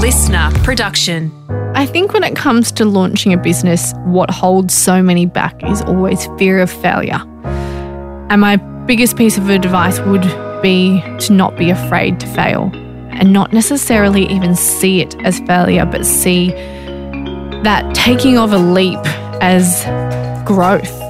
listener production. I think when it comes to launching a business, what holds so many back is always fear of failure. And my biggest piece of advice would be to not be afraid to fail and not necessarily even see it as failure, but see that taking of a leap as growth.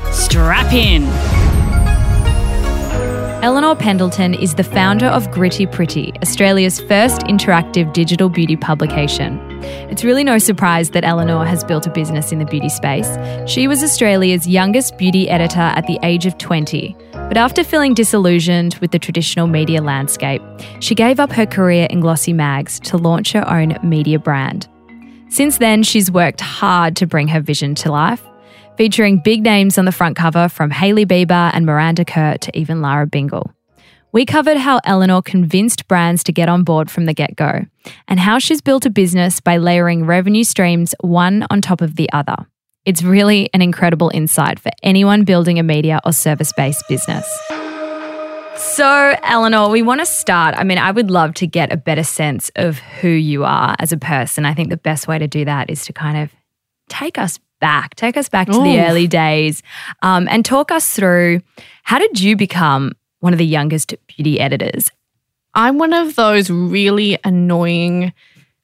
Strap in. Eleanor Pendleton is the founder of Gritty Pretty, Australia's first interactive digital beauty publication. It's really no surprise that Eleanor has built a business in the beauty space. She was Australia's youngest beauty editor at the age of 20. But after feeling disillusioned with the traditional media landscape, she gave up her career in glossy mags to launch her own media brand. Since then, she's worked hard to bring her vision to life featuring big names on the front cover from Hailey Bieber and Miranda Kerr to even Lara Bingle. We covered how Eleanor convinced brands to get on board from the get go, and how she's built a business by layering revenue streams one on top of the other. It's really an incredible insight for anyone building a media or service based business. So, Eleanor, we want to start. I mean, I would love to get a better sense of who you are as a person. I think the best way to do that is to kind of take us back, take us back to Ooh. the early days, um, and talk us through how did you become one of the youngest beauty editors? I'm one of those really annoying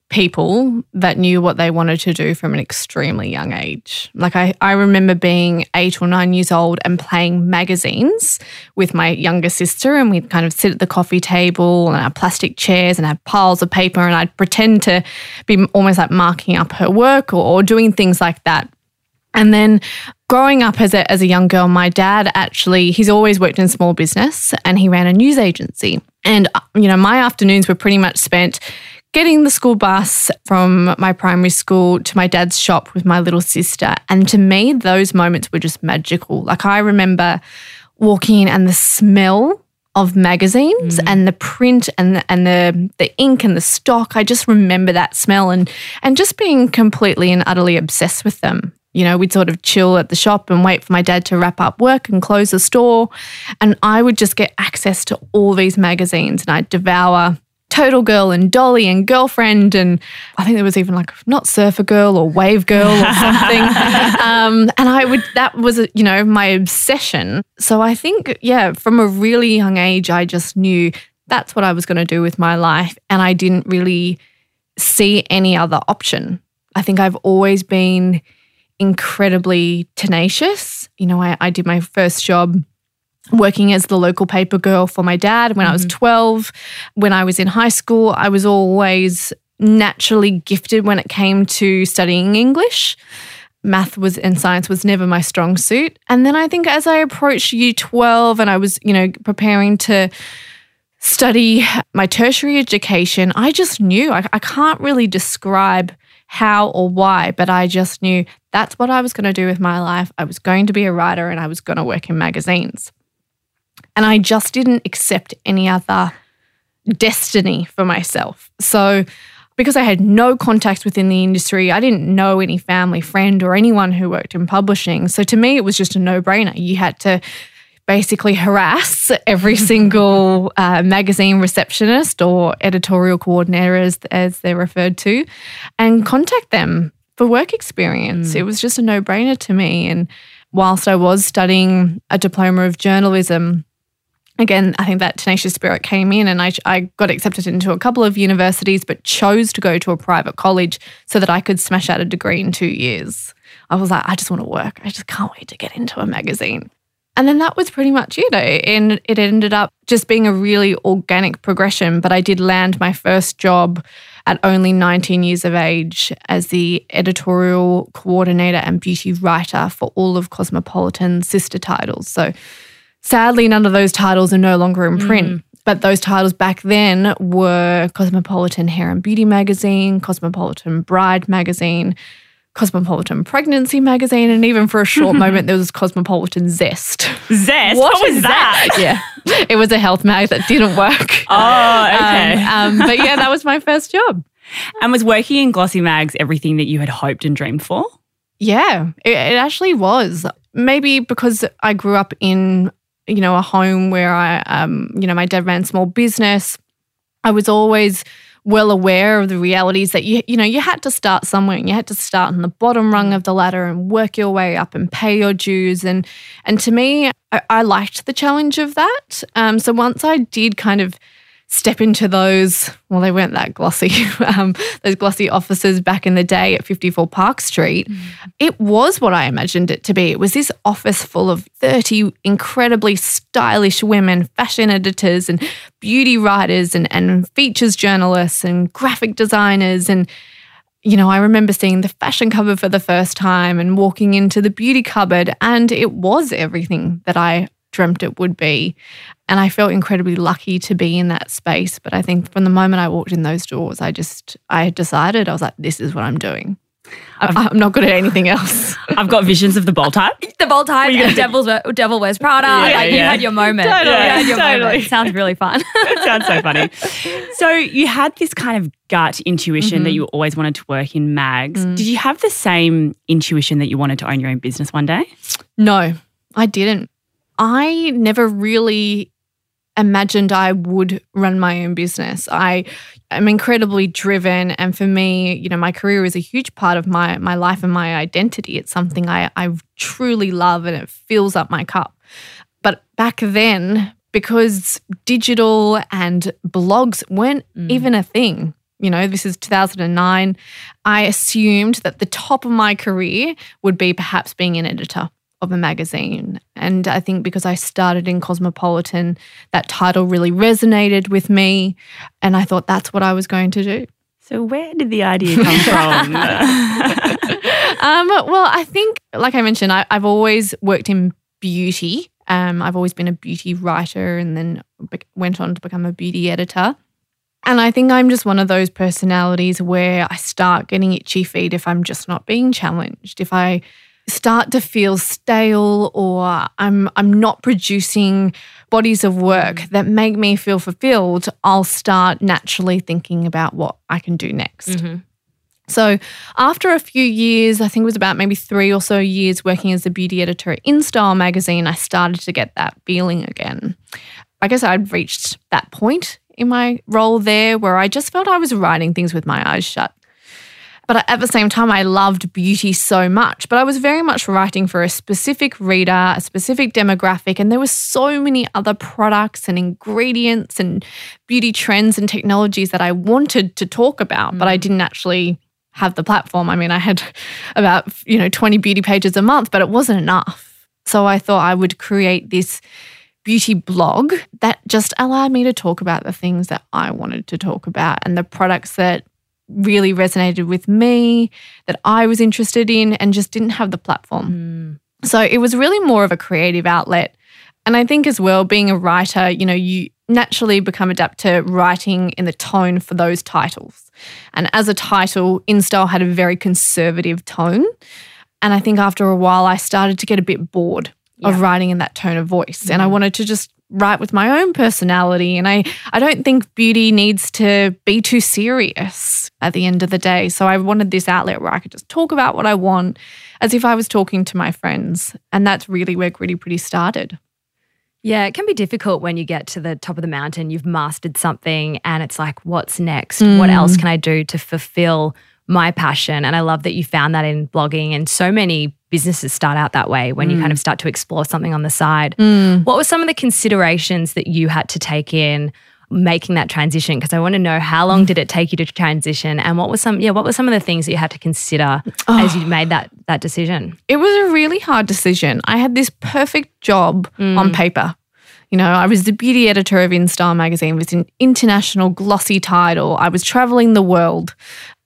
people that knew what they wanted to do from an extremely young age. Like I, I remember being eight or nine years old and playing magazines with my younger sister and we'd kind of sit at the coffee table and our plastic chairs and have piles of paper and I'd pretend to be almost like marking up her work or, or doing things like that. And then growing up as a, as a young girl, my dad actually, he's always worked in small business and he ran a news agency. And, uh, you know, my afternoons were pretty much spent getting the school bus from my primary school to my dad's shop with my little sister. And to me, those moments were just magical. Like I remember walking in and the smell of magazines mm. and the print and the, and the the ink and the stock. I just remember that smell and and just being completely and utterly obsessed with them. You know, we'd sort of chill at the shop and wait for my dad to wrap up work and close the store. And I would just get access to all these magazines and I'd devour Total Girl and Dolly and Girlfriend. And I think there was even like not Surfer Girl or Wave Girl or something. um, and I would, that was, you know, my obsession. So I think, yeah, from a really young age, I just knew that's what I was going to do with my life. And I didn't really see any other option. I think I've always been incredibly tenacious. You know, I, I did my first job working as the local paper girl for my dad when mm-hmm. I was mm-hmm. 12. When I was in high school, I was always naturally gifted when it came to studying English. Math was and science was never my strong suit. And then I think as I approached year 12 and I was, you know, preparing to study my tertiary education, I just knew I, I can't really describe how or why, but I just knew that's what I was going to do with my life. I was going to be a writer and I was going to work in magazines. And I just didn't accept any other destiny for myself. So, because I had no contacts within the industry, I didn't know any family, friend, or anyone who worked in publishing. So, to me, it was just a no brainer. You had to basically harass every single uh, magazine receptionist or editorial coordinator, as, as they're referred to, and contact them for work experience. Mm. It was just a no brainer to me. And whilst I was studying a diploma of journalism, again, I think that tenacious spirit came in and I, I got accepted into a couple of universities, but chose to go to a private college so that I could smash out a degree in two years. I was like, I just want to work. I just can't wait to get into a magazine. And then that was pretty much it. And it ended up just being a really organic progression. But I did land my first job at only 19 years of age as the editorial coordinator and beauty writer for all of Cosmopolitan's sister titles. So sadly, none of those titles are no longer in print. Mm. But those titles back then were Cosmopolitan Hair and Beauty magazine, Cosmopolitan Bride magazine, Cosmopolitan Pregnancy magazine, and even for a short moment there was Cosmopolitan Zest. Zest. What What, was is that? yeah, it was a health mag that didn't work. Oh, okay. Um, um, but yeah, that was my first job. and was working in glossy mags everything that you had hoped and dreamed for? Yeah, it, it actually was. Maybe because I grew up in, you know, a home where I, um, you know, my dad ran small business. I was always well aware of the realities that you, you know, you had to start somewhere and you had to start on the bottom rung of the ladder and work your way up and pay your dues. And and to me, I, I liked the challenge of that. Um, so once I did kind of step into those, well, they weren't that glossy, um, those glossy offices back in the day at 54 Park Street. It was what I imagined it to be. It was this office full of 30 incredibly stylish women, fashion editors, and beauty writers, and, and features journalists, and graphic designers. And, you know, I remember seeing the fashion cover for the first time and walking into the beauty cupboard, and it was everything that I dreamt it would be. And I felt incredibly lucky to be in that space. But I think from the moment I walked in those doors, I just, I had decided, I was like, this is what I'm doing. I- I'm not good at anything else. I've got visions of the bold type. The bold type, and Devil's Devil Wears Prada. Yeah, like you had your moment. Totally, You had your totally. moment. Sounds really fun. That sounds so funny. So you had this kind of gut intuition that mm-hmm. you always wanted to work in mags. Mm. Did you have the same intuition that you wanted to own your own business one day? No, I didn't. I never really imagined I would run my own business. I am incredibly driven and for me, you know, my career is a huge part of my my life and my identity. It's something I I truly love and it fills up my cup. But back then, because digital and blogs weren't mm. even a thing, you know, this is 2009, I assumed that the top of my career would be perhaps being an editor of a magazine. And I think because I started in Cosmopolitan, that title really resonated with me. And I thought that's what I was going to do. So where did the idea come from? Um, well, I think, like I mentioned, I, I've always worked in beauty. Um, I've always been a beauty writer and then be- went on to become a beauty editor. And I think I'm just one of those personalities where I start getting itchy feet if I'm just not being challenged. If I start to feel stale or I'm I'm not producing bodies of work mm. that make me feel fulfilled, I'll start naturally thinking about what I can do next. Mm-hmm. So, after a few years, I think it was about maybe three or so years working as a beauty editor at InStyle magazine, I started to get that feeling again. I guess I'd reached that point in my role there where I just felt I was writing things with my eyes shut. But at the same time, I loved beauty so much. But I was very much writing for a specific reader, a specific demographic, and there were so many other products and ingredients and beauty trends and technologies that I wanted to talk about, but I mm. didn't actually have the platform. I mean, I had about, you know, 20 beauty pages a month, but it wasn't enough. So I thought I would create this beauty blog that just allowed me to talk about the things that I wanted to talk about and the products that really resonated with me, that I was interested in, and just didn't have the platform. Hmm. So it was really more of a creative outlet. And I think as well, being a writer, you know, you naturally become adept to writing in the tone for those titles. And as a title, InStyle had a very conservative tone. And I think after a while, I started to get a bit bored of writing in that tone of voice. And I hmm. wanted to just write with my own personality. And I, I don't think beauty needs to be too serious at the end of the day. So I wanted this outlet where I could just talk about what I want as if I was talking to my friends. And that's really where Gritty Pretty started. Yeah, it can be difficult when you get to the top of the mountain, you've mastered something, and it's like, what's next? What else mm. can I do to fulfill my passion? And I love that you found that in blogging, and so many businesses start out that way when you kind of mm. start to explore something on the side. Mm. What were some of the considerations that you had to take in? Making that transition because I want to know how long did it take you to transition and what was some yeah what were some of the things that you had to consider oh. as you made that that decision It was a really hard decision. I had this perfect job on mm. paper. You know, I was the beauty editor of InStyle magazine with an international glossy title. I was traveling the world.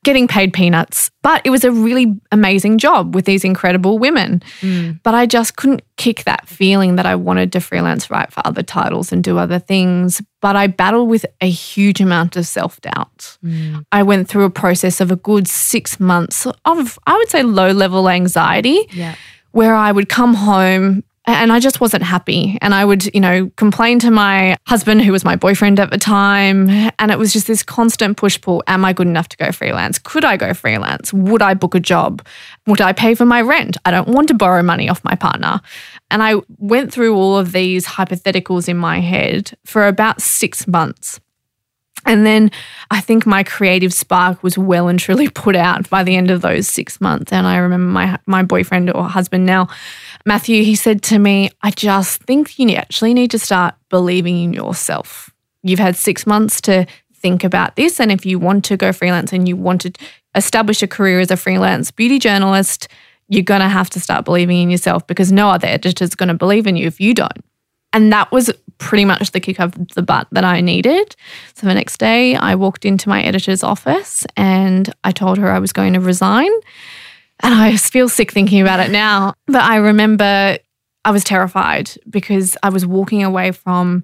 Getting paid peanuts. But it was a really amazing job with these incredible women. Mm. But I just couldn't kick that feeling that I wanted to freelance write for other titles and do other things. But I battled with a huge amount of self doubt. Mm. I went through a process of a good six months of, I would say, low level anxiety Yeah. where I would come home and I just wasn't happy. And I would, you know, complain to my husband, who was my boyfriend at the time. And it was just this constant push pull. Am I good enough to go freelance? Could I go freelance? Would I book a job? Would I pay for my rent? I don't want to borrow money off my partner. And I went through all of these hypotheticals in my head for about six months. And then I think my creative spark was well and truly put out by the end of those six months. And I remember my my boyfriend or husband now, Matthew, he said to me, I just think you actually need to start believing in yourself. You've had six months to think about this. And if you want to go freelance and you want to establish a career as a freelance beauty journalist, you're going to have to start believing in yourself because no other editor is going to believe in you if you don't. And that was pretty much the kick of the butt that I needed. So the next day, I walked into my editor's office and I told her I was going to resign. And I feel sick thinking about it now. But I remember I was terrified because I was walking away from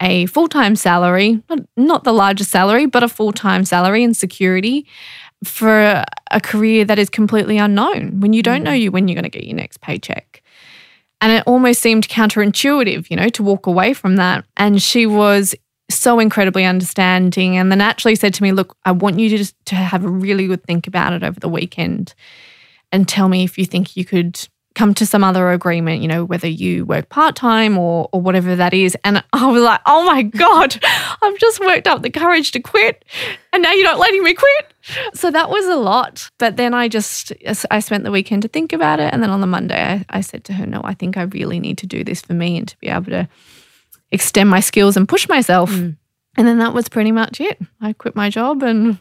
a full time salary, not, not the largest salary, but a full time salary and security for a career that is completely unknown when you don't mm. know you when you're going to get your next paycheck. And it almost seemed counterintuitive, you know, to walk away from that. And she was so incredibly understanding and then actually said to me, Look, I want you to just to have a really good think about it over the weekend and tell me if you think you could come to some other agreement, you know, whether you work part-time or or whatever that is. And I was like, oh my God, I've just worked up the courage to quit. And now you're not letting me quit. So that was a lot. But then I just I spent the weekend to think about it. And then on the Monday I, I said to her, no, I think I really need to do this for me and to be able to extend my skills and push myself. Mm. And then that was pretty much it. I quit my job and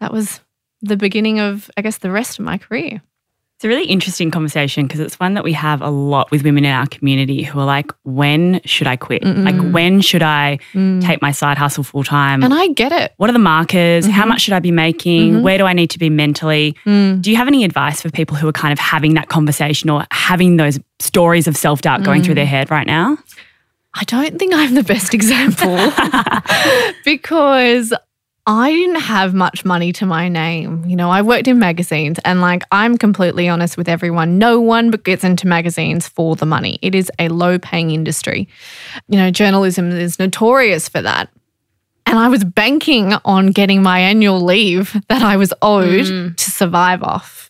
that was the beginning of, I guess, the rest of my career. It's a really interesting conversation because it's one that we have a lot with women in our community who are like, when should I quit? Like, when should I mm. take my side hustle full time? And I get it. what are the markers? How mm-hmm. much should I be making? Mm-hmm. Where do I need to be mentally? Mm. Do you have any advice for people who are kind of having that conversation or having those stories of self doubt going through their mm. head right now? I don't think I'm the best example because I didn't have much money to my name. You know, I worked in magazines and like I'm completely honest with everyone. No one but gets into magazines for the money. It is a low paying industry. You know, journalism is notorious for that. And I was banking on getting my annual leave that I was owed mm. to survive off.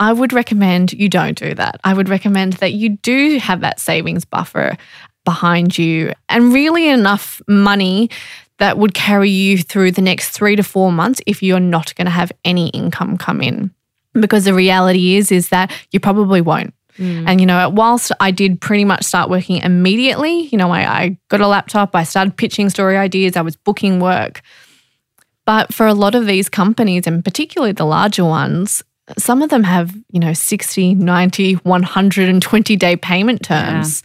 I would recommend you don't do that. I would recommend that you do have that savings buffer behind you and really enough money that would carry you through the next three to four months if you're not going to have any income come in. Because the reality is, is that you probably won't. Mm. And, you know, whilst I did pretty much start working immediately, you know, I, I got a laptop, I started pitching story ideas, I was booking work. But for a lot of these companies, and particularly the larger ones, some of them have, you know, 60, 90, 120 day payment terms.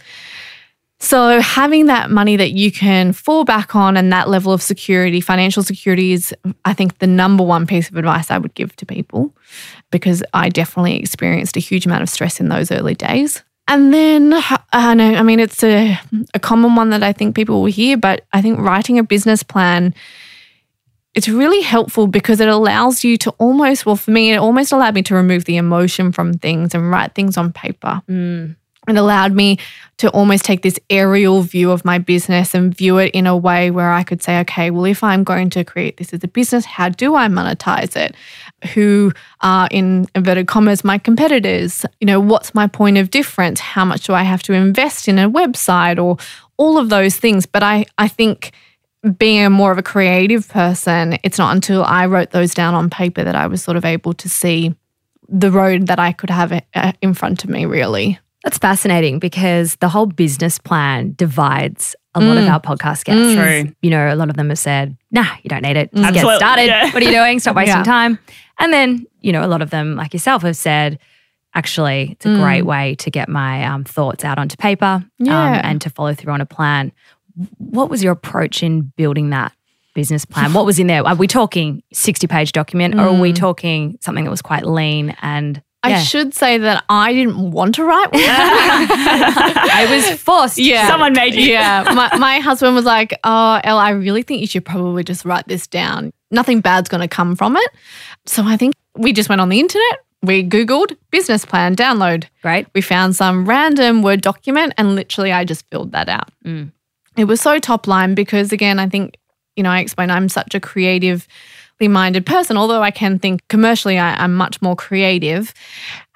So having that money that you can fall back on and that level of security, financial security is, I think, the number one piece of advice I would give to people because I definitely experienced a huge amount of stress in those early days. And then I know, I mean, it's a, a common one that I think people will hear, but I think writing a business plan it's really helpful because it allows you to almost, well, for me, it almost allowed me to remove the emotion from things and write things on paper. Mm. It allowed me to almost take this aerial view of my business and view it in a way where I could say, okay, well, if I'm going to create this as a business, how do I monetize it? Who are in inverted commas my competitors? You know, what's my point of difference? How much do I have to invest in a website or all of those things? But I, I think being a more of a creative person, it's not until I wrote those down on paper that I was sort of able to see the road that I could have uh, in front of me, really. That's fascinating because the whole business plan divides a lot of our podcast guests. True. You know, a lot of them have said, nah, you don't need it. Just Absolutely, get started. yeah. What are you doing? Stop wasting Yeah. time. And then, you know, a lot of them, like yourself, have said, actually, it's a great way to get my um, thoughts out onto paper um, and to follow through on a plan. What was your approach in building that? business plan? What was in there? Are we talking 60 page document or are we talking something that was quite lean and I yeah. should say that I didn't want to write one. I was forced. yeah. Someone made you. Yeah. My, my husband was like, Oh, Elle, I really think you should probably just write this down. Nothing bad's going to come from it. So I think we just went on the internet. We Googled business plan download. Great. We found some random Word document and literally I just filled that out. Mm. It was so top line because, again, I think, you know, I explained I'm such a minded person, although I can think commercially, I, I'm much more creative.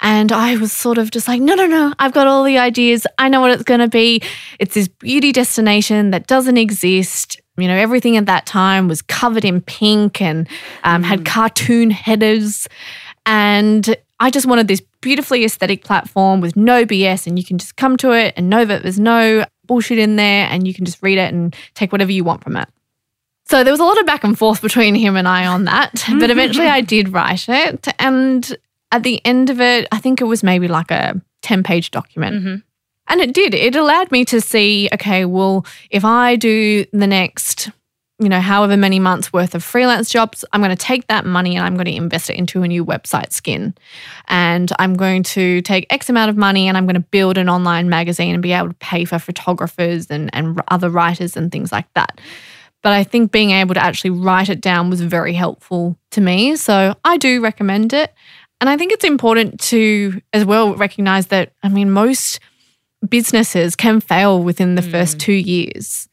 And I was sort of just like, no, no, no, I've got all the ideas. I know what it's going to be. It's this beauty destination that doesn't exist. You know, everything at that time was covered in pink and um, had cartoon headers. And I just wanted this beautifully aesthetic platform with no BS, and you can just come to it and know that there's no bullshit in there, and you can just read it and take whatever you want from it. So there was a lot of back and forth between him and I on that, but mm-hmm. eventually I did write it. And at the end of it, I think it was maybe like a 10 page document. Mm-hmm. And it did. It allowed me to see, okay, well, if I do the next, you know, however many months worth of freelance jobs, I'm going to take that money and I'm going to invest it into a new website skin. And I'm going to take X amount of money and I'm going to build an online magazine and be able to pay for photographers and, and other writers and things like that. But I think being able to actually write it down was very helpful to me. So I do recommend it. And I think it's important to as well recognize that, I mean, most businesses can fail within the first mm. two years.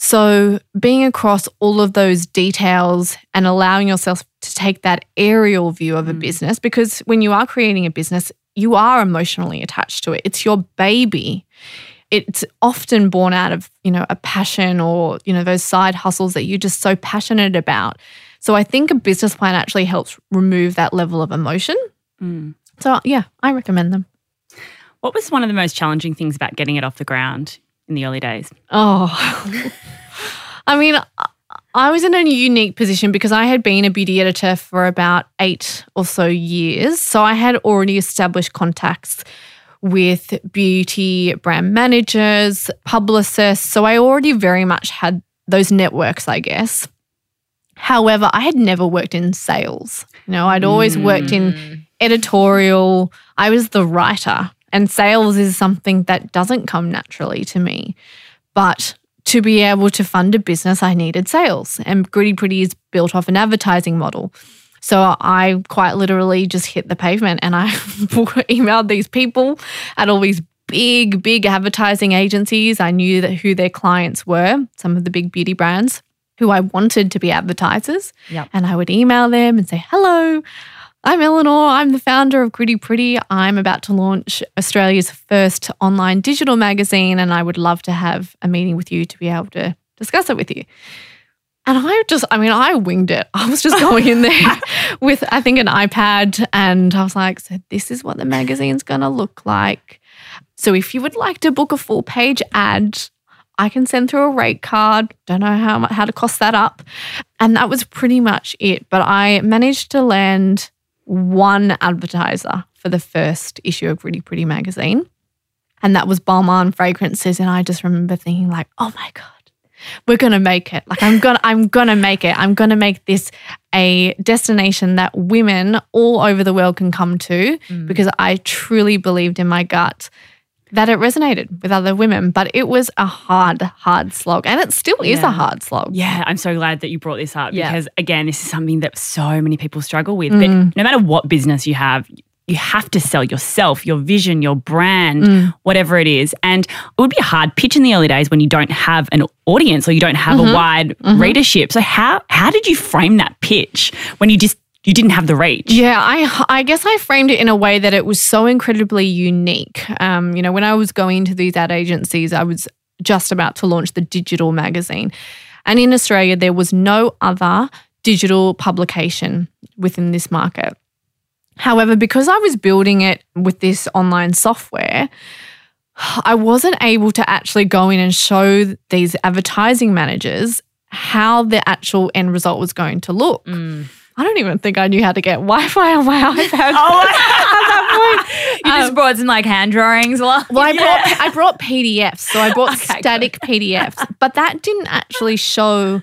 So, being across all of those details and allowing yourself to take that aerial view of a mm. business, because when you are creating a business, you are emotionally attached to it. It's your baby. It's often born out of, you know, a passion or, you know, those side hustles that you're just so passionate about. So, I think a business plan actually helps remove that level of emotion. Mm. So, yeah, I recommend them. What was one of the most challenging things about getting it off the ground in the early days? Oh, I mean, I- I was in a unique position because I had been a beauty editor for about eight or so years. So I had already established contacts with beauty brand managers, publicists. So I already very much had those networks, I guess. However, I had never worked in sales. You know, I'd always worked in mm. editorial. I was the writer, and sales is something that doesn't come naturally to me. But to be able to fund a business, I needed sales, and Gritty Pretty is built off an advertising model. So I quite literally just hit the pavement and I emailed these people at all these big, big advertising agencies. I knew that who their clients were, some of the big beauty brands who I wanted to be advertisers. Yep. And I would email them and say, hello, I'm Eleanor. I'm the founder of Gritty Pretty. I'm about to launch Australia's first online digital magazine, and I would love to have a meeting with you to be able to discuss it with you. And I just, I mean, I winged it. I was just going in there with, I think, an iPad, and I was like, so this is what the magazine's going to look like. So if you would like to book a full page ad, I can send through a rate card. Don't know how how to cost that up, and that was pretty much it. But I managed to land one advertiser for the first issue of Gritty Pretty magazine, and that was Balmain Fragrances. And I just remember thinking, like, oh my god, we're gonna make it. Like I'm gonna I'm gonna make it. I'm gonna make this a destination that women all over the world can come to mm. because I truly believed in my gut that it resonated with other women. But it was a hard, hard slog. And it still is Yeah. a hard slog. Yeah, I'm so glad that you brought this up Yeah. because, again, this is something that so many people struggle with. But mm. no matter what business you have, you have to sell yourself, your vision, your brand, mm. whatever it is. And it would be a hard pitch in the early days when you don't have an audience or you don't have a mm-hmm. wide mm-hmm. readership. So how how did you frame that pitch when you just you didn't have the reach? Yeah, I I guess I framed it in a way that it was so incredibly unique. Um, you know, when I was going to these ad agencies, I was just about to launch the digital magazine. And in Australia, there was no other digital publication within this market. However, because I was building it with this online software, I wasn't able to actually go in and show these advertising managers how the actual end result was going to look. Mm. I don't even think I knew how to get Wi-Fi on my iPad Oh, at that point. You just um, brought some like hand drawings. Well, Well, I brought I brought PDFs, so I brought Okay, static PDFs, but that didn't actually show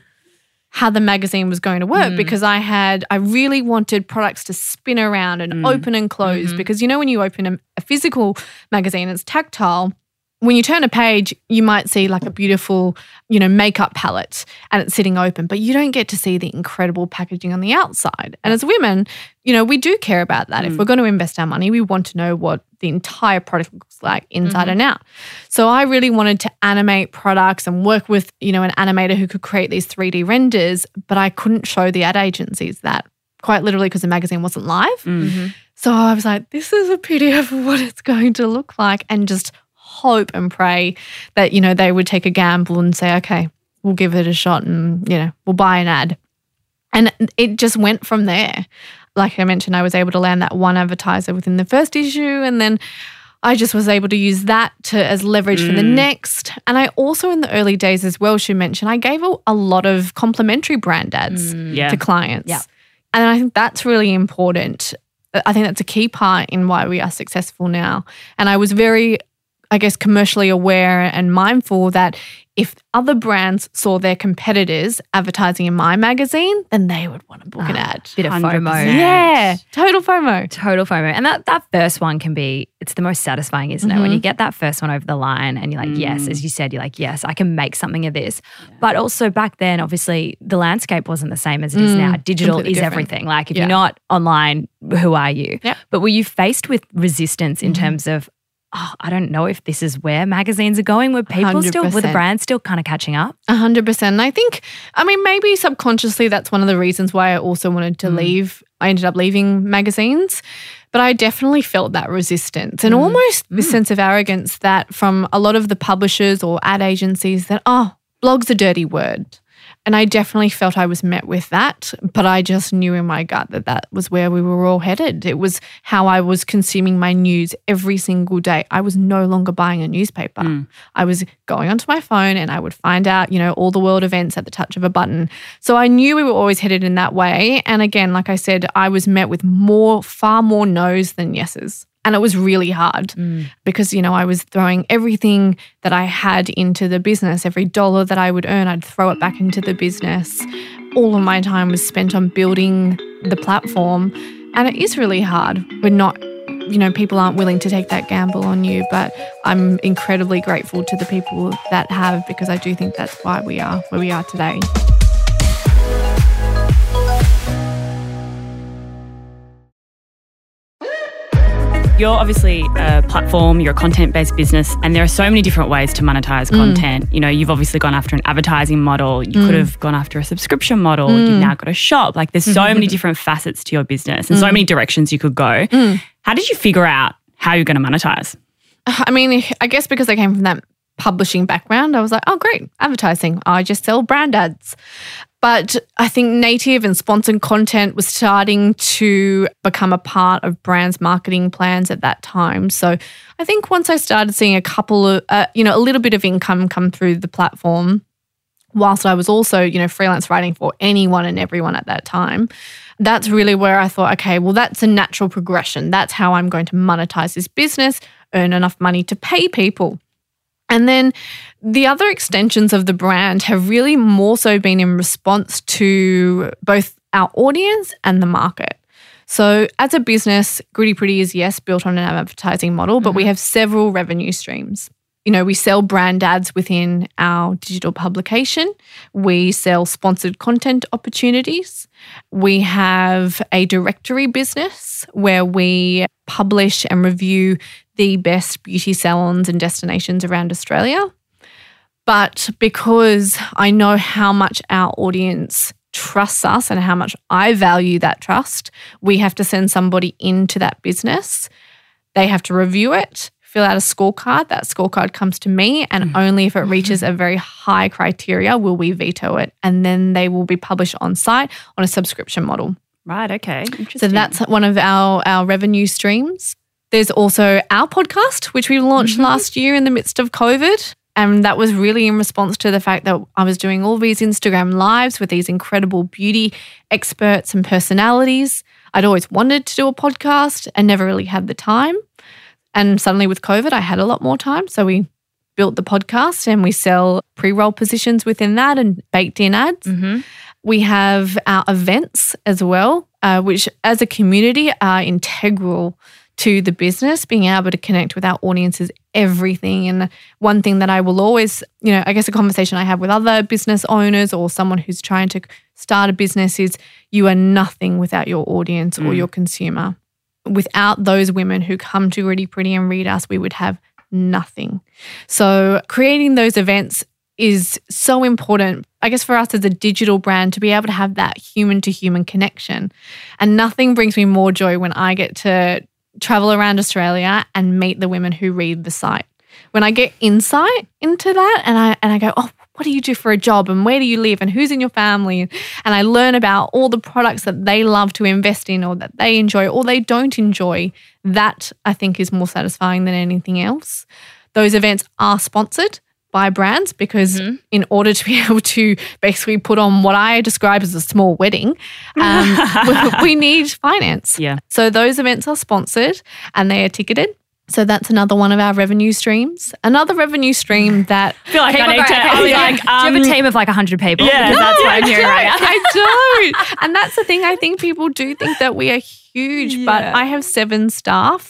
how the magazine was going to work Mm. because I had I really wanted products to spin around and Mm. open and close Mhm. because you know when you open a, a physical magazine it's tactile when you turn a page you might see like a beautiful you know makeup palette and it's sitting open but you don't get to see the incredible packaging on the outside and as women you know we do care about that if Mm. we're going to invest our money we want to know what the entire product looks like inside Mhm. and out so I really wanted to animate products and work with, you know, an animator who could create these 3D renders, but I couldn't show the ad agencies that quite literally because the magazine wasn't live. Mm. So I was like, this is a PDF of what it's going to look like and just hope and pray that, you know, they would take a gamble and say, okay, we'll give it a shot and, you know, we'll buy an ad. And it just went from there. Like I mentioned, I was able to land that one advertiser within the first issue and then I just was able to use that to as leverage for the Mm. next. And I also in the early days as well, she mentioned, I gave a, a lot of complimentary brand ads Yeah. to clients. Yeah. And I think that's really important. I think that's a key part in why we are successful now. And I was very, I guess, commercially aware and mindful that if other brands saw their competitors advertising in my magazine, then they would want to book an Ah, ad. Bit of 100%. FOMO. Yeah, total FOMO. Total FOMO. And that, that first one can be, it's the most satisfying, isn't it? When you get that first one over the line and you're like, yes, Mm. as you said, you're like, yes, I can make something of this. But also back then, obviously, the landscape wasn't the same as it is Mm, now. Digital completely is different. everything. Like, if Yeah. you're not online, who are you? Yep. But were you faced with resistance in Mhm. terms of, oh, I don't know if this is where magazines are going? Were people still, were the 100%. brands still kind of catching up? A hundred percent. And I think, I mean, maybe subconsciously that's one of the reasons why I also wanted to Mm. leave. I ended up leaving magazines, but I definitely felt that resistance and Mm. almost this Mm. sense of arrogance that from a lot of the publishers or ad agencies that, oh, blog's a dirty word. And I definitely felt I was met with that, but I just knew in my gut that that was where we were all headed. It was how I was consuming my news every single day. I was no longer buying a newspaper. Mm. I was going onto my phone and I would find out, you know, all the world events at the touch of a button. So I knew we were always headed in that way. And again, like I said, I was met with more, far more no's than yeses. And it was really hard mm. because, you know, I was throwing everything that I had into the business. Every dollar that I would earn, I'd throw it back into the business. All of my time was spent on building the platform. And it is really hard. We're not you know, people aren't willing to take that gamble on you. But I'm incredibly grateful to the people that have because I do think that's why we are where we are today. You're obviously a platform, you're a content based business, and there are so many different ways to monetize mm. content. You know, you've obviously gone after an advertising model, you mm. could have gone after a subscription model, you've mm. now got a shop. Like, there's so many mm-hmm. different facets to your business and so many directions you could go. How did you figure out how you're going to monetize? Uh, I mean, I guess because I came from that publishing background, I was like, oh, great, advertising. I just sell brand ads. But I think native and sponsored content was starting to become a part of brands' marketing plans at that time. So I think once I started seeing a couple of, uh, you know, a little bit of income come through the platform, whilst I was also, you know, freelance writing for anyone and everyone at that time, that's really where I thought, okay, well, that's a natural progression. That's how I'm going to monetize this business, earn enough money to pay people. And then the other extensions of the brand have really more so been in response to both our audience and the market. So, as a business, Gritty Pretty is yes, built on an advertising model, but we mm-hmm. have several revenue streams. You know, we sell brand ads within our digital publication. We sell sponsored content opportunities. We have a directory business where we publish and review the best beauty salons and destinations around Australia. But because I know how much our audience trusts us and how much I value that trust, we have to send somebody into that business. They have to review it, fill out a scorecard. That scorecard comes to me, and mm. only if it mm-hmm. reaches a very high criteria will we veto it. And then they will be published on site on a subscription model. Right, okay. So that's one of our, our revenue streams. There's also our podcast, which we launched last year in the midst of COVID. And that was really in response to the fact that I was doing all these Instagram lives with these incredible beauty experts and personalities. I'd always wanted to do a podcast and never really had the time. And suddenly with COVID, I had a lot more time. So we built the podcast and we sell pre roll positions within that and baked in ads. Mm-hmm. We have our events as well, uh, which as a community are integral to the business, being able to connect with our audiences, everything. And one thing that I will always, you know, I guess a conversation I have with other business owners or someone who's trying to start a business is you are nothing without your audience or your consumer. Without those women who come to Gritty Pretty and read us, we would have nothing. So creating those events is so important, I guess, for us as a digital brand to be able to have that human to human connection. And nothing brings me more joy when I get to travel around Australia and meet the women who read the site. When I get insight into that and I and I go, oh, what do you do for a job and where do you live and who's in your family? And I learn about all the products that they love to invest in or that they enjoy or they don't enjoy. That I think is more satisfying than anything else. Those events are sponsored by brands because in order to be able to basically put on what I describe as a small wedding, um, we, we need finance. Yeah. So those events are sponsored and they are ticketed. So that's another one of our revenue streams. Another revenue stream that I feel like I need to. okay, I was yeah. like, Do you have a um, team of like 100 people? Yeah. Because that's what I'm hearing right now. I don't. And that's the thing. I think people do think that we are huge, but I have seven staff,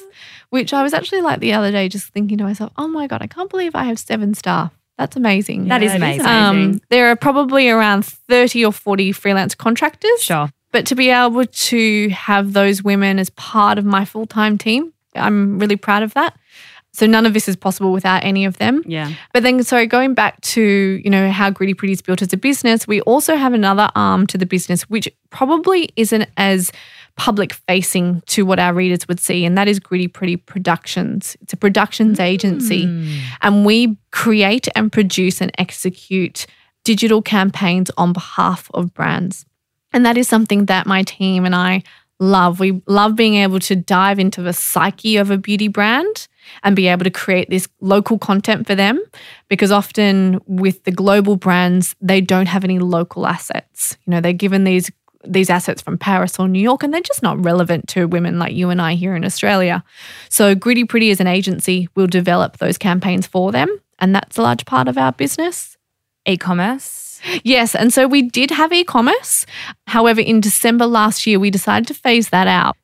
which I was actually like the other day just thinking to myself, oh my God, I can't believe I have seven staff. That's amazing. That is Yeah, it is amazing. Um, there are probably around 30 or 40 freelance contractors. Sure. But to be able to have those women as part of my full time team, I'm really proud of that. So none of this is possible without any of them. Yeah. But then, so going back to you know how Gritty Pretty is built as a business, we also have another arm to the business, which probably isn't as public facing to what our readers would see, and that is Gritty Pretty Productions. It's a productions agency, hmm. and we create and produce and execute digital campaigns on behalf of brands. And that is something that my team and I love. We love being able to dive into the psyche of a beauty brand and be able to create this local content for them because often with the global brands they don't have any local assets. You know, they're given these these assets from Paris or New York and they're just not relevant to women like you and I here in Australia. So Gritty Pretty as an agency will develop those campaigns for them and that's a large part of our business. E-commerce. Yes, and so we did have e-commerce. However, in December last year, we decided to phase that out.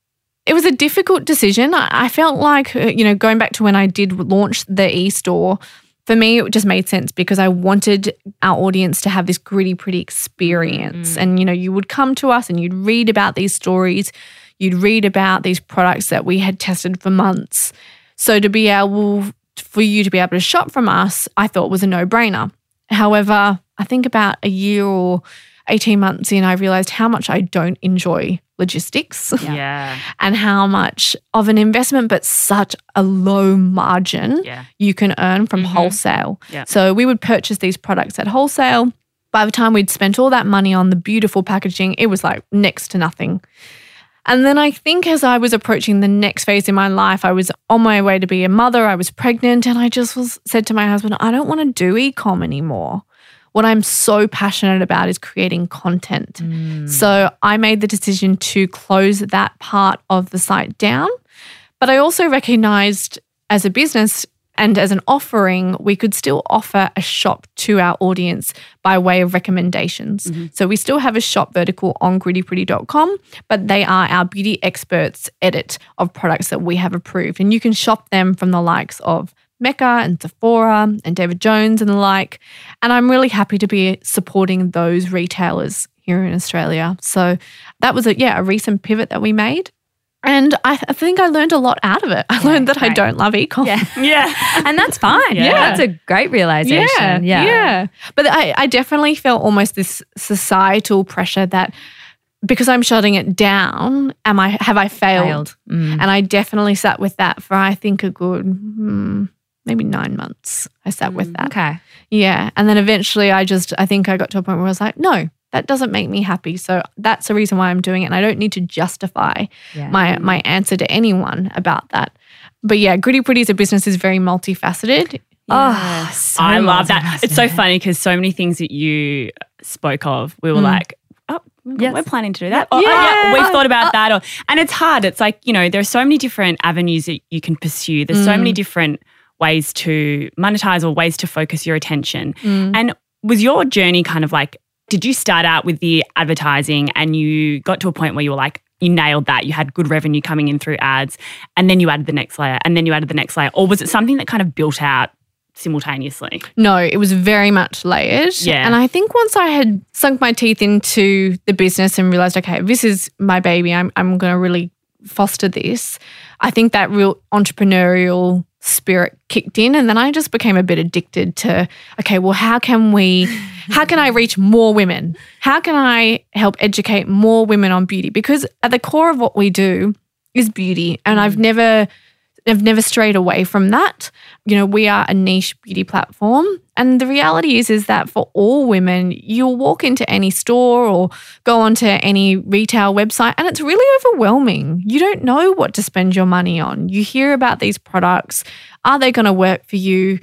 It was a difficult decision. I felt like, uh, you know, going back to when I did launch the e-store, for me, it just made sense because I wanted our audience to have this gritty, pretty experience. Mm. And, you know, you would come to us and you'd read about these stories, you'd read about these products that we had tested for months. So to be able for you to be able to shop from us, I thought was a no brainer. However, I think about a year or 18 months in, I realized how much I don't enjoy logistics Yeah. and how much of an investment, but such a low margin Yeah. you can earn from Mhm. wholesale. Yeah. So we would purchase these products at wholesale. By the time we'd spent all that money on the beautiful packaging, it was like next to nothing. And then I think as I was approaching the next phase in my life, I was on my way to be a mother, I was pregnant, and I just was said to my husband, I don't want to do e-com anymore. What I'm so passionate about is creating content. Mm. So I made the decision to close that part of the site down. But I also recognized as a business and as an offering, we could still offer a shop to our audience by way of recommendations. Mm-hmm. So we still have a shop vertical on grittypretty.com, but they are our beauty experts edit of products that we have approved. And you can shop them from the likes of Mecca and Sephora and David Jones and the like. And I'm really happy to be supporting those retailers here in Australia. So that was a yeah, a recent pivot that we made. And I, I think I learned a lot out of it. I learned that I don't love e-com. Yeah. Yeah. And that's fine. Yeah. That's a great realization. Yeah, Yeah. yeah. But I, I definitely felt almost this societal pressure that because I'm shutting it down, am I have I failed? Failed. Mm. And I definitely sat with that for I think a good hmm, maybe nine months. I sat with that. Okay. Yeah. And then eventually I just, I think I got to a point where I was like, no, that doesn't make me happy. So that's the reason why I'm doing it. And I don't need to justify Yeah. my, my answer to anyone about that. But yeah, Gritty Pretty as a business is very multifaceted. Oh, so I love that. It's so funny because so many things that you spoke of, we were Mm. like, oh, Yes. we're planning to do that. Or, oh, Yeah. yeah, we've thought about that. Or, and it's hard. It's like, you know, there are so many different avenues that you can pursue. There's so Mm. many different ways to monetize or ways to focus your attention. Mm. And was your journey kind of like Did you start out with the advertising and you got to a point where you were like, you nailed that. You had good revenue coming in through ads, and then you added the next layer, and then you added the next layer? Or was it something that kind of built out simultaneously? No, it was very much layered. Yeah. And I think once I had sunk my teeth into the business and realized, okay, this is my baby, I'm, I'm going to really foster this, I think that real entrepreneurial spirit kicked in. And then I just became a bit addicted to, okay, well, how can we, how can I reach more women? How can I help educate more women on beauty? Because at the core of what we do is beauty. And I've mm. never, I've never strayed away from that. You know, we are a niche beauty platform. And the reality is, is that for all women, you'll walk into any store or go onto any retail website and it's really overwhelming. You don't know what to spend your money on. You hear about these products. Are they going to work for you?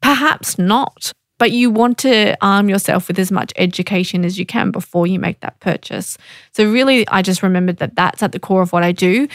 Perhaps not. But you want to arm yourself with as much education as you can before you make that purchase. So, really, I just remembered that that's at the core of what I do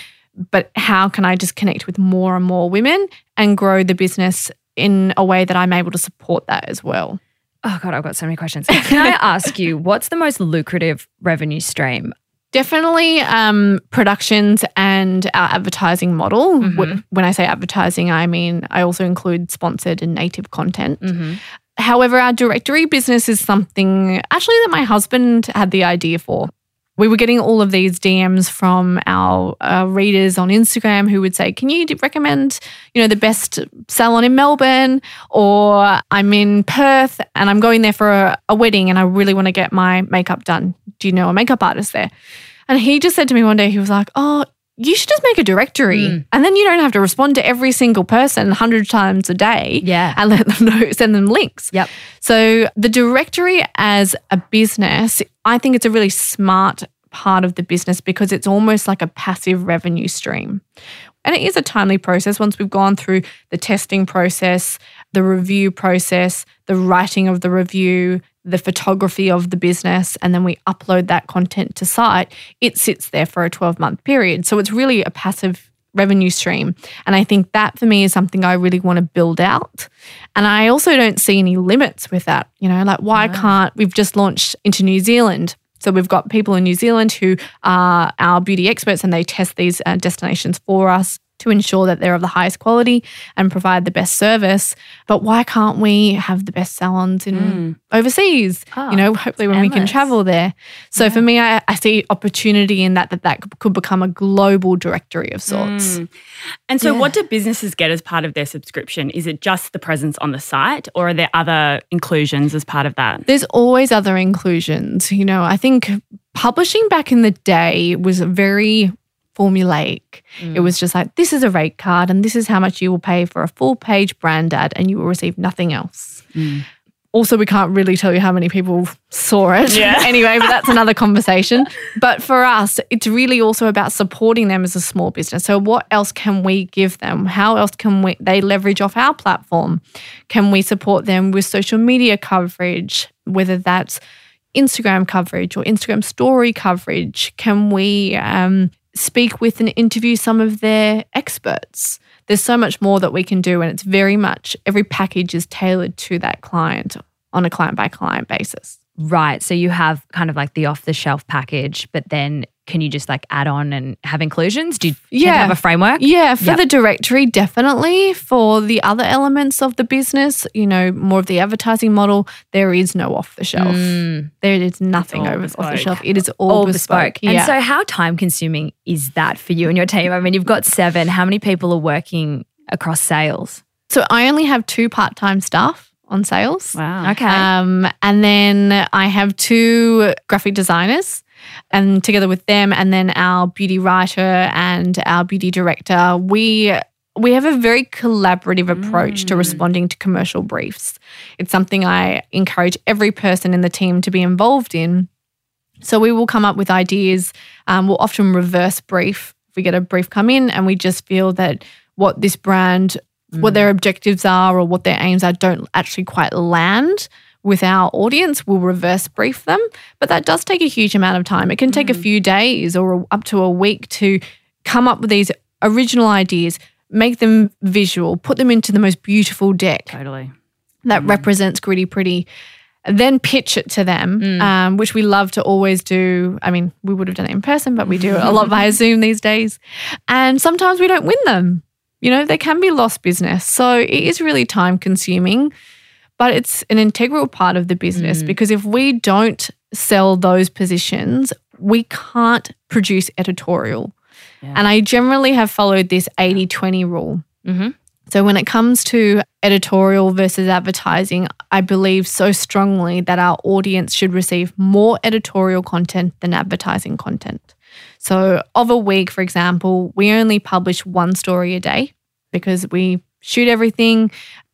but how can I just connect with more and more women and grow the business in a way that I'm able to support that as well? Oh, God, I've got so many questions. Can I ask you, what's the most lucrative revenue stream? Definitely um, productions and our advertising model. Mm-hmm. When I say advertising, I mean I also include sponsored and native content. Mm-hmm. However, our directory business is something actually that my husband had the idea for. We were getting all of these DMs from our uh, readers on Instagram who would say, "Can you recommend, you know, the best salon in Melbourne?" Or I'm in Perth and I'm going there for a, a wedding and I really want to get my makeup done. Do you know a makeup artist there? And he just said to me one day, he was like, "Oh." You should just make a directory mm. and then you don't have to respond to every single person 100 times a day Yeah. and let them know, send them links. Yep. So the directory as a business, I think it's a really smart part of the business because it's almost like a passive revenue stream. And it is a timely process once we've gone through the testing process, the review process, the writing of the review, the photography of the business, and then we upload that content to site. It sits there for a 12 month period. So it's really a passive revenue stream. And I think that for me is something I really want to build out. And I also don't see any limits with that. You know, like why can't we've just launched into New Zealand? So we've got people in New Zealand who are our beauty experts and they test these uh, destinations for us to ensure that they're of the highest quality and provide the best service. But why can't we have the best salons in overseas? Ah, you know, hopefully when we can travel there. So for me, I, I see opportunity in that that that could become a global directory of sorts. Mm. And so, what do businesses get as part of their subscription? Is it just the presence on the site, or are there other inclusions as part of that? There's always other inclusions. You know, I think publishing back in the day was very formulaic. It was just like, this is a rate card and this is how much you will pay for a full page brand ad and you will receive nothing else. Also, we can't really tell you how many people saw it Yeah. anyway, but that's another conversation. But for us, it's really also about supporting them as a small business. So, what else can we give them? How else can we they leverage off our platform? Can we support them with social media coverage, whether that's Instagram coverage or Instagram story coverage? Can we um, speak with and interview some of their experts? There's so much more that we can do, and it's very much every package is tailored to that client on a client by client basis. Right. So you have kind of like the off the shelf package, but then can you just like add on and have inclusions? Do you Yeah. have a framework? Yeah, for Yep. the directory, definitely. For the other elements of the business, you know, more of the advertising model, there is no off the shelf. Mm, There is nothing over off the shelf. It is all, all bespoke. bespoke. And so, how time consuming is that for you and your team? I mean, you've got seven. How many people are working across sales? so I only have two part time staff on sales. Wow. Okay. Um, and then I have two graphic designers, and together with them, and then our beauty writer and our beauty director, we we have a very collaborative approach to responding to commercial briefs. It's something I encourage every person in the team to be involved in. So we will come up with ideas. Um, we'll often reverse brief. If we get a brief come in and we just feel that what this brand, what their objectives are or what their aims are, don't actually quite land with our audience, we'll reverse brief them. But that does take a huge amount of time. It can take a mm. few days or up to a week to come up with these original ideas, make them visual, put them into the most beautiful deck Totally. that mm. represents gritty pretty then pitch it to them, mm. um, which we love to always do. I mean, we would have done it in person, but we do it a lot via Zoom these days. And sometimes we don't win them. You know, they can be lost business. So it is really time consuming, but it's an integral part of the business because if we don't sell those positions, we can't produce editorial. And I generally have followed this 80 20 rule. Mhm. So when it comes to editorial versus advertising, I believe so strongly that our audience should receive more editorial content than advertising content. So, of a week, for example, we only publish one story a day because we shoot everything,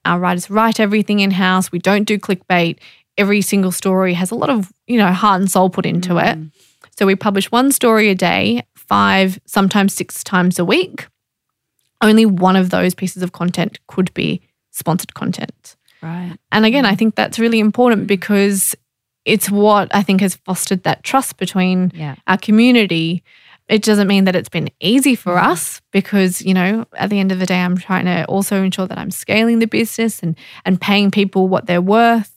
our writers write everything in house, we don't do clickbait. Every single story has a lot of, you know, heart and soul put into it. Mm. So we publish one story a day, five, sometimes six times a week. Only one of those pieces of content could be sponsored content. Right. And again, I think that's really important because it's what I think has fostered that trust between Yeah. our community. It doesn't mean that it's been easy for mm. us because, you know, at the end of the day, I'm trying to also ensure that I'm scaling the business and, and paying people what they're worth.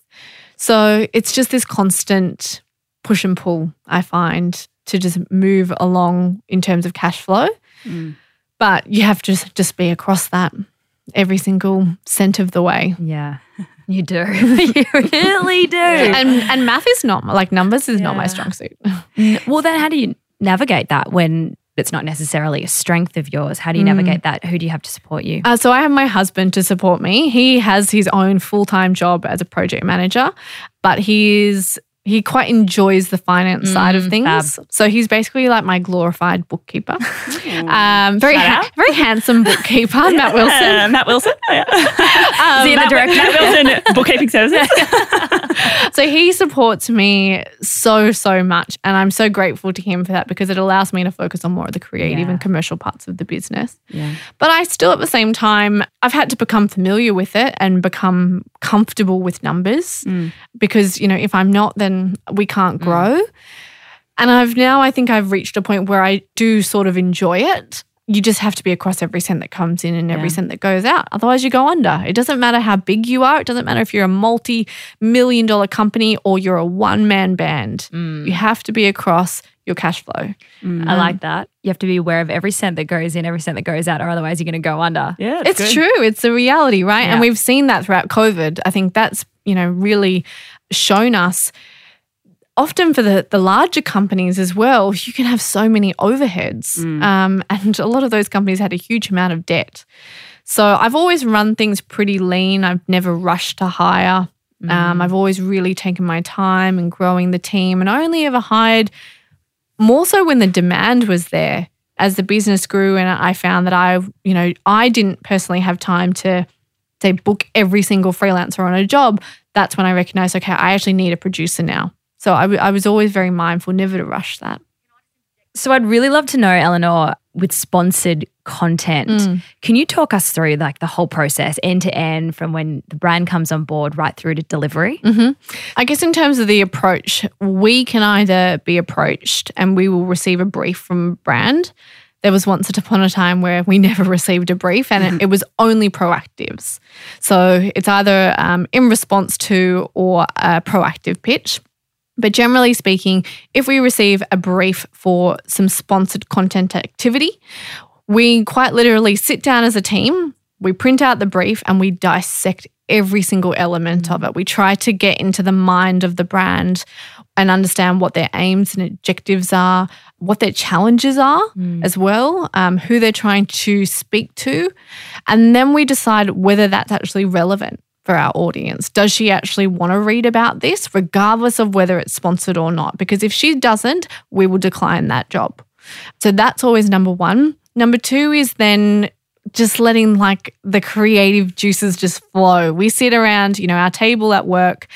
So it's just this constant push and pull, I find, to just move along in terms of cash flow. Mm. But you have to just, just be across that every single cent of the way. Yeah. You do. you really do. And and math is not like numbers is not my strong suit. Well, then how do you navigate that when it's not necessarily a strength of yours? How do you navigate that? Who do you have to support you? Uh, so I have my husband to support me. He has his own full time job as a project manager, but he's he quite enjoys the finance side of things. fab. So he's basically like my glorified bookkeeper. um, very ha- very handsome bookkeeper, Matt Wilson. Uh, Matt Wilson. Yeah. Is he the Matt, director? Matt Wilson, bookkeeping services. So he supports me so, so much. And I'm so grateful to him for that because it allows me to focus on more of the creative Yeah. and commercial parts of the business. Yeah. But I still, at the same time, I've had to become familiar with it and become comfortable with numbers because, you know, if I'm not, then we can't mm. grow. And I've now, I think I've reached a point where I do sort of enjoy it. You just have to be across every cent that comes in and every Yeah. cent that goes out. Otherwise, you go under. It doesn't matter how big you are. It doesn't matter if you're a multi million dollar company or you're a one man band. Mm. You have to be across your cash flow. Mm-hmm. I like that. You have to be aware of every cent that goes in, every cent that goes out, or otherwise you're going to go under. Yeah, It's good. true. It's a reality, right? Yeah. And we've seen that throughout COVID. I think that's, you know, really shown us often for the, the larger companies as well, you can have so many overheads. Um, and a lot of those companies had a huge amount of debt. So I've always run things pretty lean. I've never rushed to hire. Um, I've always really taken my time and growing the team. And I only ever hired more so when the demand was there. As the business grew and I found that I, you know, I didn't personally have time to say book every single freelancer on a job. That's when I recognized, okay, I actually need a producer now. So I, w- I was always very mindful never to rush that. So I'd really love to know, Eleanor, with sponsored content, can you talk us through like the whole process end to end from when the brand comes on board right through to delivery? I guess in terms of the approach, we can either be approached and we will receive a brief from brand. There was once upon a time where we never received a brief and it, it was only proactives. So it's either um, in response to or a proactive pitch. But generally speaking, if we receive a brief for some sponsored content activity, we quite literally sit down as a team, we print out the brief, and we dissect every single element of it. We try to get into the mind of the brand and understand what their aims and objectives are, what their challenges are as well, um, who they're trying to speak to. And then we decide whether that's actually relevant for our audience. Does she actually want to read about this, regardless of whether it's sponsored or not? Because if she doesn't, we will decline that job. So that's always number one. Number two is then just letting like the creative juices just flow. We sit around, you know, our table at work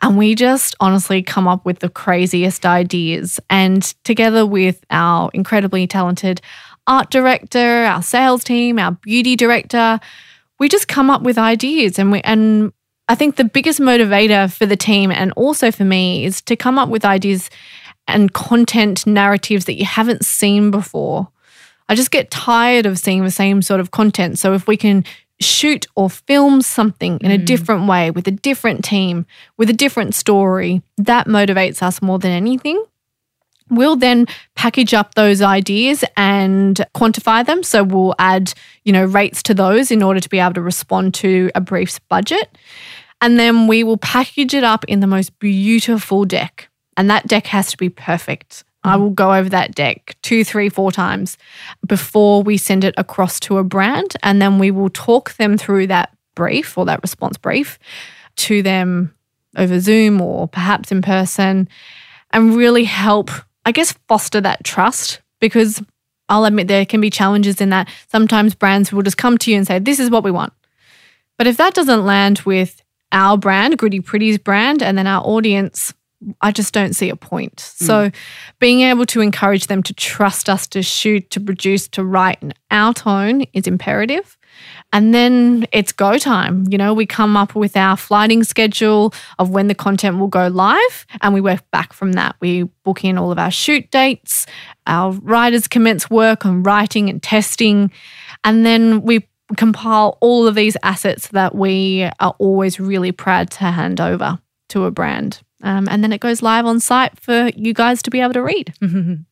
and we just honestly come up with the craziest ideas. And together with our incredibly talented art director, our sales team, our beauty director, we just come up with ideas and we and I think the biggest motivator for the team and also for me is to come up with ideas and content narratives that you haven't seen before. I just get tired of seeing the same sort of content. So if we can shoot or film something in a mm. different way with a different team, with a different story, that motivates us more than anything. We'll then package up those ideas and quantify them. So we'll add, you know, rates to those in order to be able to respond to a brief's budget. And then we will package it up in the most beautiful deck. And that deck has to be perfect. I mm. will go over that deck two, three, four times before we send it across to a brand. And then we will talk them through that brief or that response brief to them over Zoom or perhaps in person and really help, I guess, foster that trust because I'll admit there can be challenges in that. Sometimes brands will just come to you and say, This is what we want. But if that doesn't land with our brand, Gritty Pretty's brand, and then our audience, I just don't see a point. Mm. So, being able to encourage them to trust us to shoot, to produce, to write in our tone is imperative. And then it's go time. You know, we come up with our flighting schedule of when the content will go live and we work back from that. We book in all of our shoot dates, our writers commence work on writing and testing, and then we compile all of these assets that we are always really proud to hand over to a brand. Um, and then it goes live on site for you guys to be able to read.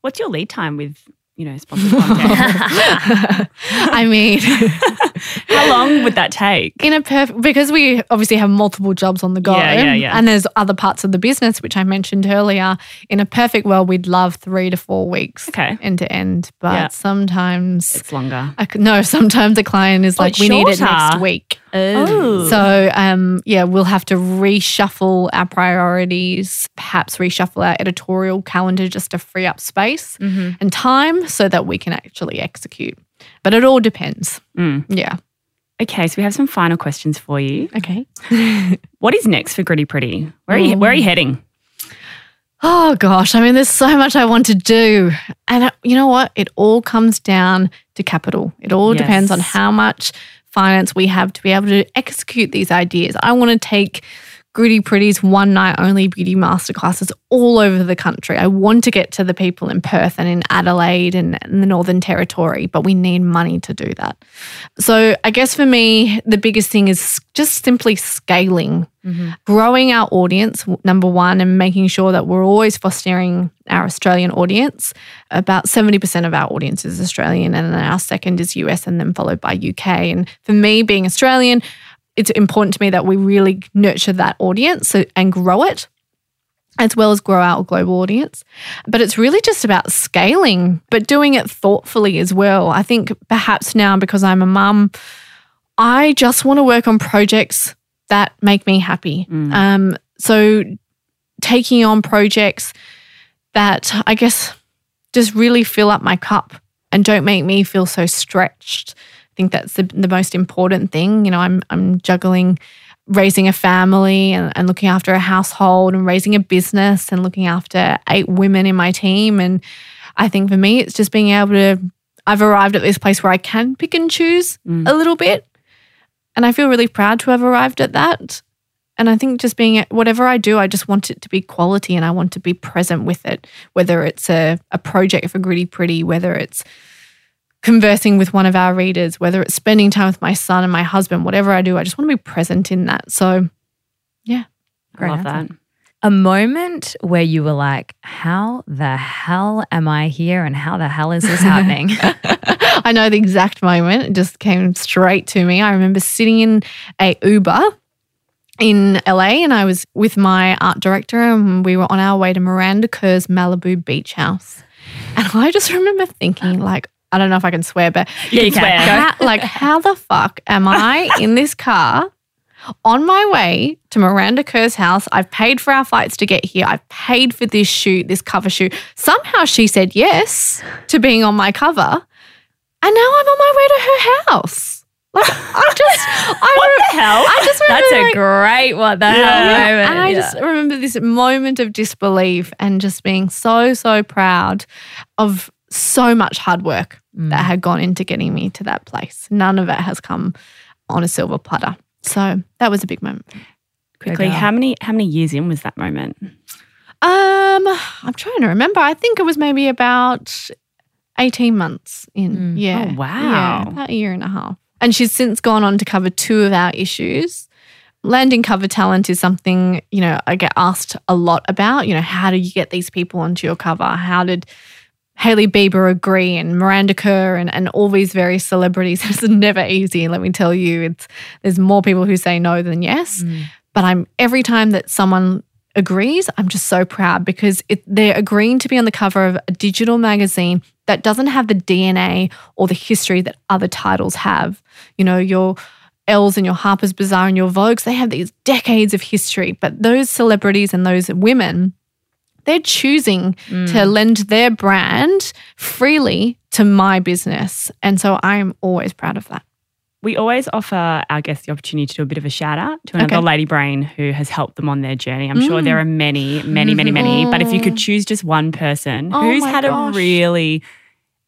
What's your lead time with, you know, sponsored content? I mean, How long would that take? in a perfect because we obviously have multiple jobs on the go Yeah, yeah, yeah. and there's other parts of the business which i mentioned earlier in a perfect world we'd love three to four weeks Okay. end to end but Yeah. sometimes It's longer. I no sometimes a client is like it's we need it next week Oh. so um yeah we'll have to reshuffle our priorities perhaps reshuffle our editorial calendar just to free up space Mm-hmm. and time so that we can actually execute but it all depends Mm. yeah Okay, so we have some final questions for you. okay What is next for Gritty Pretty? Where are you, where are you heading? Oh gosh, I mean, there's so much I want to do. And uh, you know what? It all comes down to capital. It all depends on how much finance we have to be able to execute these ideas. I want to take Gritty Pretty's one night only beauty masterclasses all over the country. I want to get to the people in Perth and in Adelaide and in the Northern Territory, but we need money to do that. So I guess for me, the biggest thing is just simply scaling, mm-hmm. growing our audience, number one, and making sure that we're always fostering our Australian audience. About 70% of our audience is Australian, and then our second is US, and then followed by UK. And for me, being Australian, it's important to me that we really nurture that audience and grow it as well as grow our global audience. But it's really just about scaling, but doing it thoughtfully as well. I think perhaps now because I'm a mum, I just want to work on projects that make me happy. Um, so taking on projects that I guess just really fill up my cup and don't make me feel so stretched. I think that's the, the most important thing. You know, I'm I'm juggling raising a family and, and looking after a household and raising a business and looking after eight women in my team. And I think for me, it's just being able to, I've arrived at this place where I can pick and choose mm. a little bit. And I feel really proud to have arrived at that. And I think just being whatever I do, I just want it to be quality and I want to be present with it, whether it's a, a project for Gritty Pretty, whether it's conversing with one of our readers, whether it's spending time with my son and my husband, whatever I do, I just want to be present in that. So, yeah. I love that. A moment where you were like, how the hell am I here and how the hell is this happening? I know the exact moment. It just came straight to me. I remember sitting in a Uber in LA and I was with my art director and we were on our way to Miranda Kerr's Malibu Beach House. And I just remember thinking like, I don't know if I can swear, but Yeah, you can swear. how, like how the fuck am I in this car on my way to Miranda Kerr's house? I've paid for our flights to get here. I've paid for this shoot, this cover shoot. Somehow she said yes to being on my cover. And now I'm on my way to her house. Like I just I What re- the hell? I just remember That's a like, great what the hell moment. and I Yeah. just remember this moment of disbelief and just being so, so proud of so much hard work that had gone into getting me to that place. None of it has come on a silver platter. So that was a big moment. Quickly, how many how many years in was that moment? Um, I'm trying to remember. I think it was maybe about 18 months in. Mm. Yeah. Oh, wow. Yeah, about a year and a half. And she's since gone on to cover two of our issues. Landing cover talent is something, you know, I get asked a lot about. You know, how do you get these people onto your cover? How did Hailey Bieber agree and Miranda Kerr and, and all these various celebrities? It's never easy, let me tell you. It's there's more people who say no than yes. Mm. But I'm every time that someone agrees, I'm just so proud because it, they're agreeing to be on the cover of a digital magazine that doesn't have the DNA or the history that other titles have. You know, your Elles and your Harper's Bazaar and your Vogues, they have these decades of history, but those celebrities and those women, they're choosing to mm. lend their brand freely to my business. And so I'm always proud of that. We always offer our guests the opportunity to do a bit of a shout out to another Okay. lady brain who has helped them on their journey. I'm sure there mm. are many, many, many, many. But if you could mm. choose just one person Oh who's had gosh. a really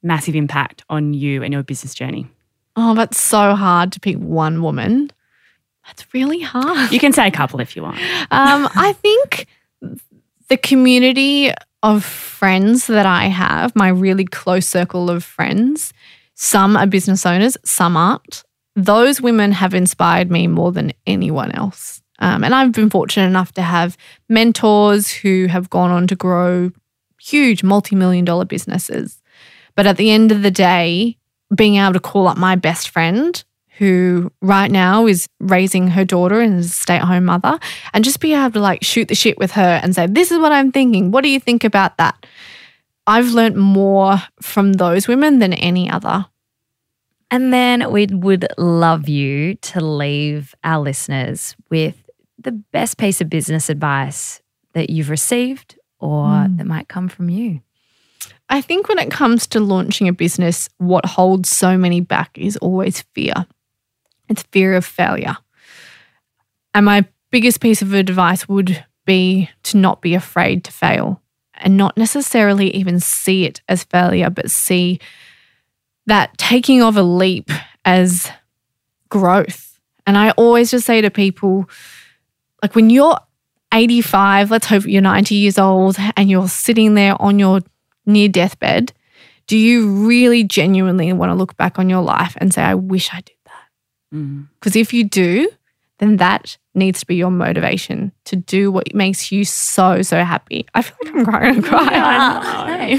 massive impact on you and your business journey, Oh, that's so hard to pick one woman. That's really hard. you can say a couple if you want. Um, I think the community of friends that I have, my really close circle of friends, some are business owners, some aren't. Those women have inspired me more than anyone else. Um, and I've been fortunate enough to have mentors who have gone on to grow huge multi million dollar businesses. But at the end of the day, being able to call up my best friend who right now is raising her daughter and is a stay at home mother and just be able to like shoot the shit with her and say, This is what I'm thinking. What do you think about that? I've learnt more from those women than any other. And then we would love you to leave our listeners with the best piece of business advice that you've received or mm. that might come from you. I think when it comes to launching a business, what holds so many back is always fear. It's fear of failure. And my biggest piece of advice would be to not be afraid to fail and not necessarily even see it as failure, but see that taking of a leap as growth. And I always just say to people, like when you're 85, let's hope you're 90 years old and you're sitting there on your near deathbed, do you really genuinely want to look back on your life and say, I wish I did Mm. Because if you do, then that needs to be your motivation to do what makes you so, so happy. I feel like I'm going to cry.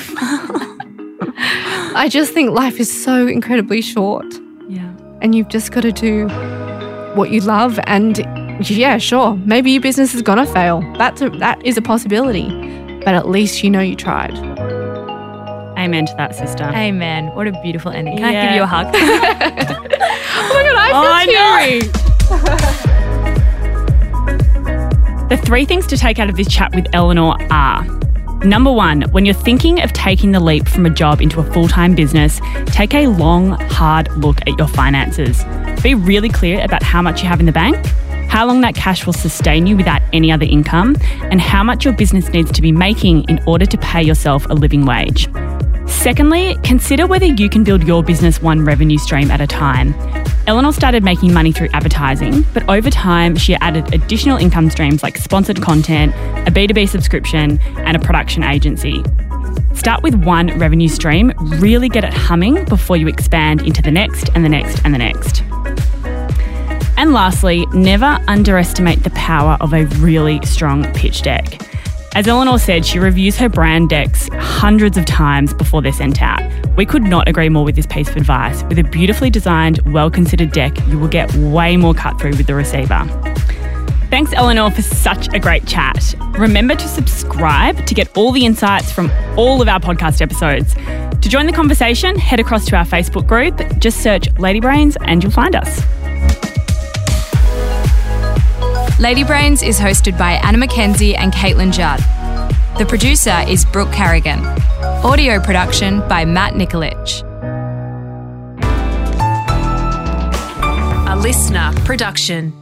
I just think life is so incredibly short Yeah. and you've just got to do what you love. And yeah, sure, maybe your business is going to fail. That's a, that is a possibility. But at least you know you tried. Amen to that, sister. Amen. What a beautiful ending. Can I give you a hug? Oh my God, I Oh, feel teary. The three things to take out of this chat with Eleanor are number one, when you're thinking of taking the leap from a job into a full time business, take a long, hard look at your finances. Be really clear about how much you have in the bank, how long that cash will sustain you without any other income, and how much your business needs to be making in order to pay yourself a living wage. Secondly, consider whether you can build your business one revenue stream at a time. Eleanor started making money through advertising, but over time, she added additional income streams like sponsored content, a B2B subscription, and a production agency. Start with one revenue stream, really get it humming before you expand into the next and the next and the next. And lastly, never underestimate the power of a really strong pitch deck. As Eleanor said, she reviews her brand decks hundreds of times before they're sent out. We could not agree more with this piece of advice. With a beautifully designed, well considered deck, you will get way more cut through with the receiver. Thanks, Eleanor, for such a great chat. Remember to subscribe to get all the insights from all of our podcast episodes. To join the conversation, head across to our Facebook group. Just search Lady Brains and you'll find us. Lady Brains is hosted by Anna McKenzie and Caitlin Judd. The producer is Brooke Carrigan. Audio production by Matt Nikolic. A listener production.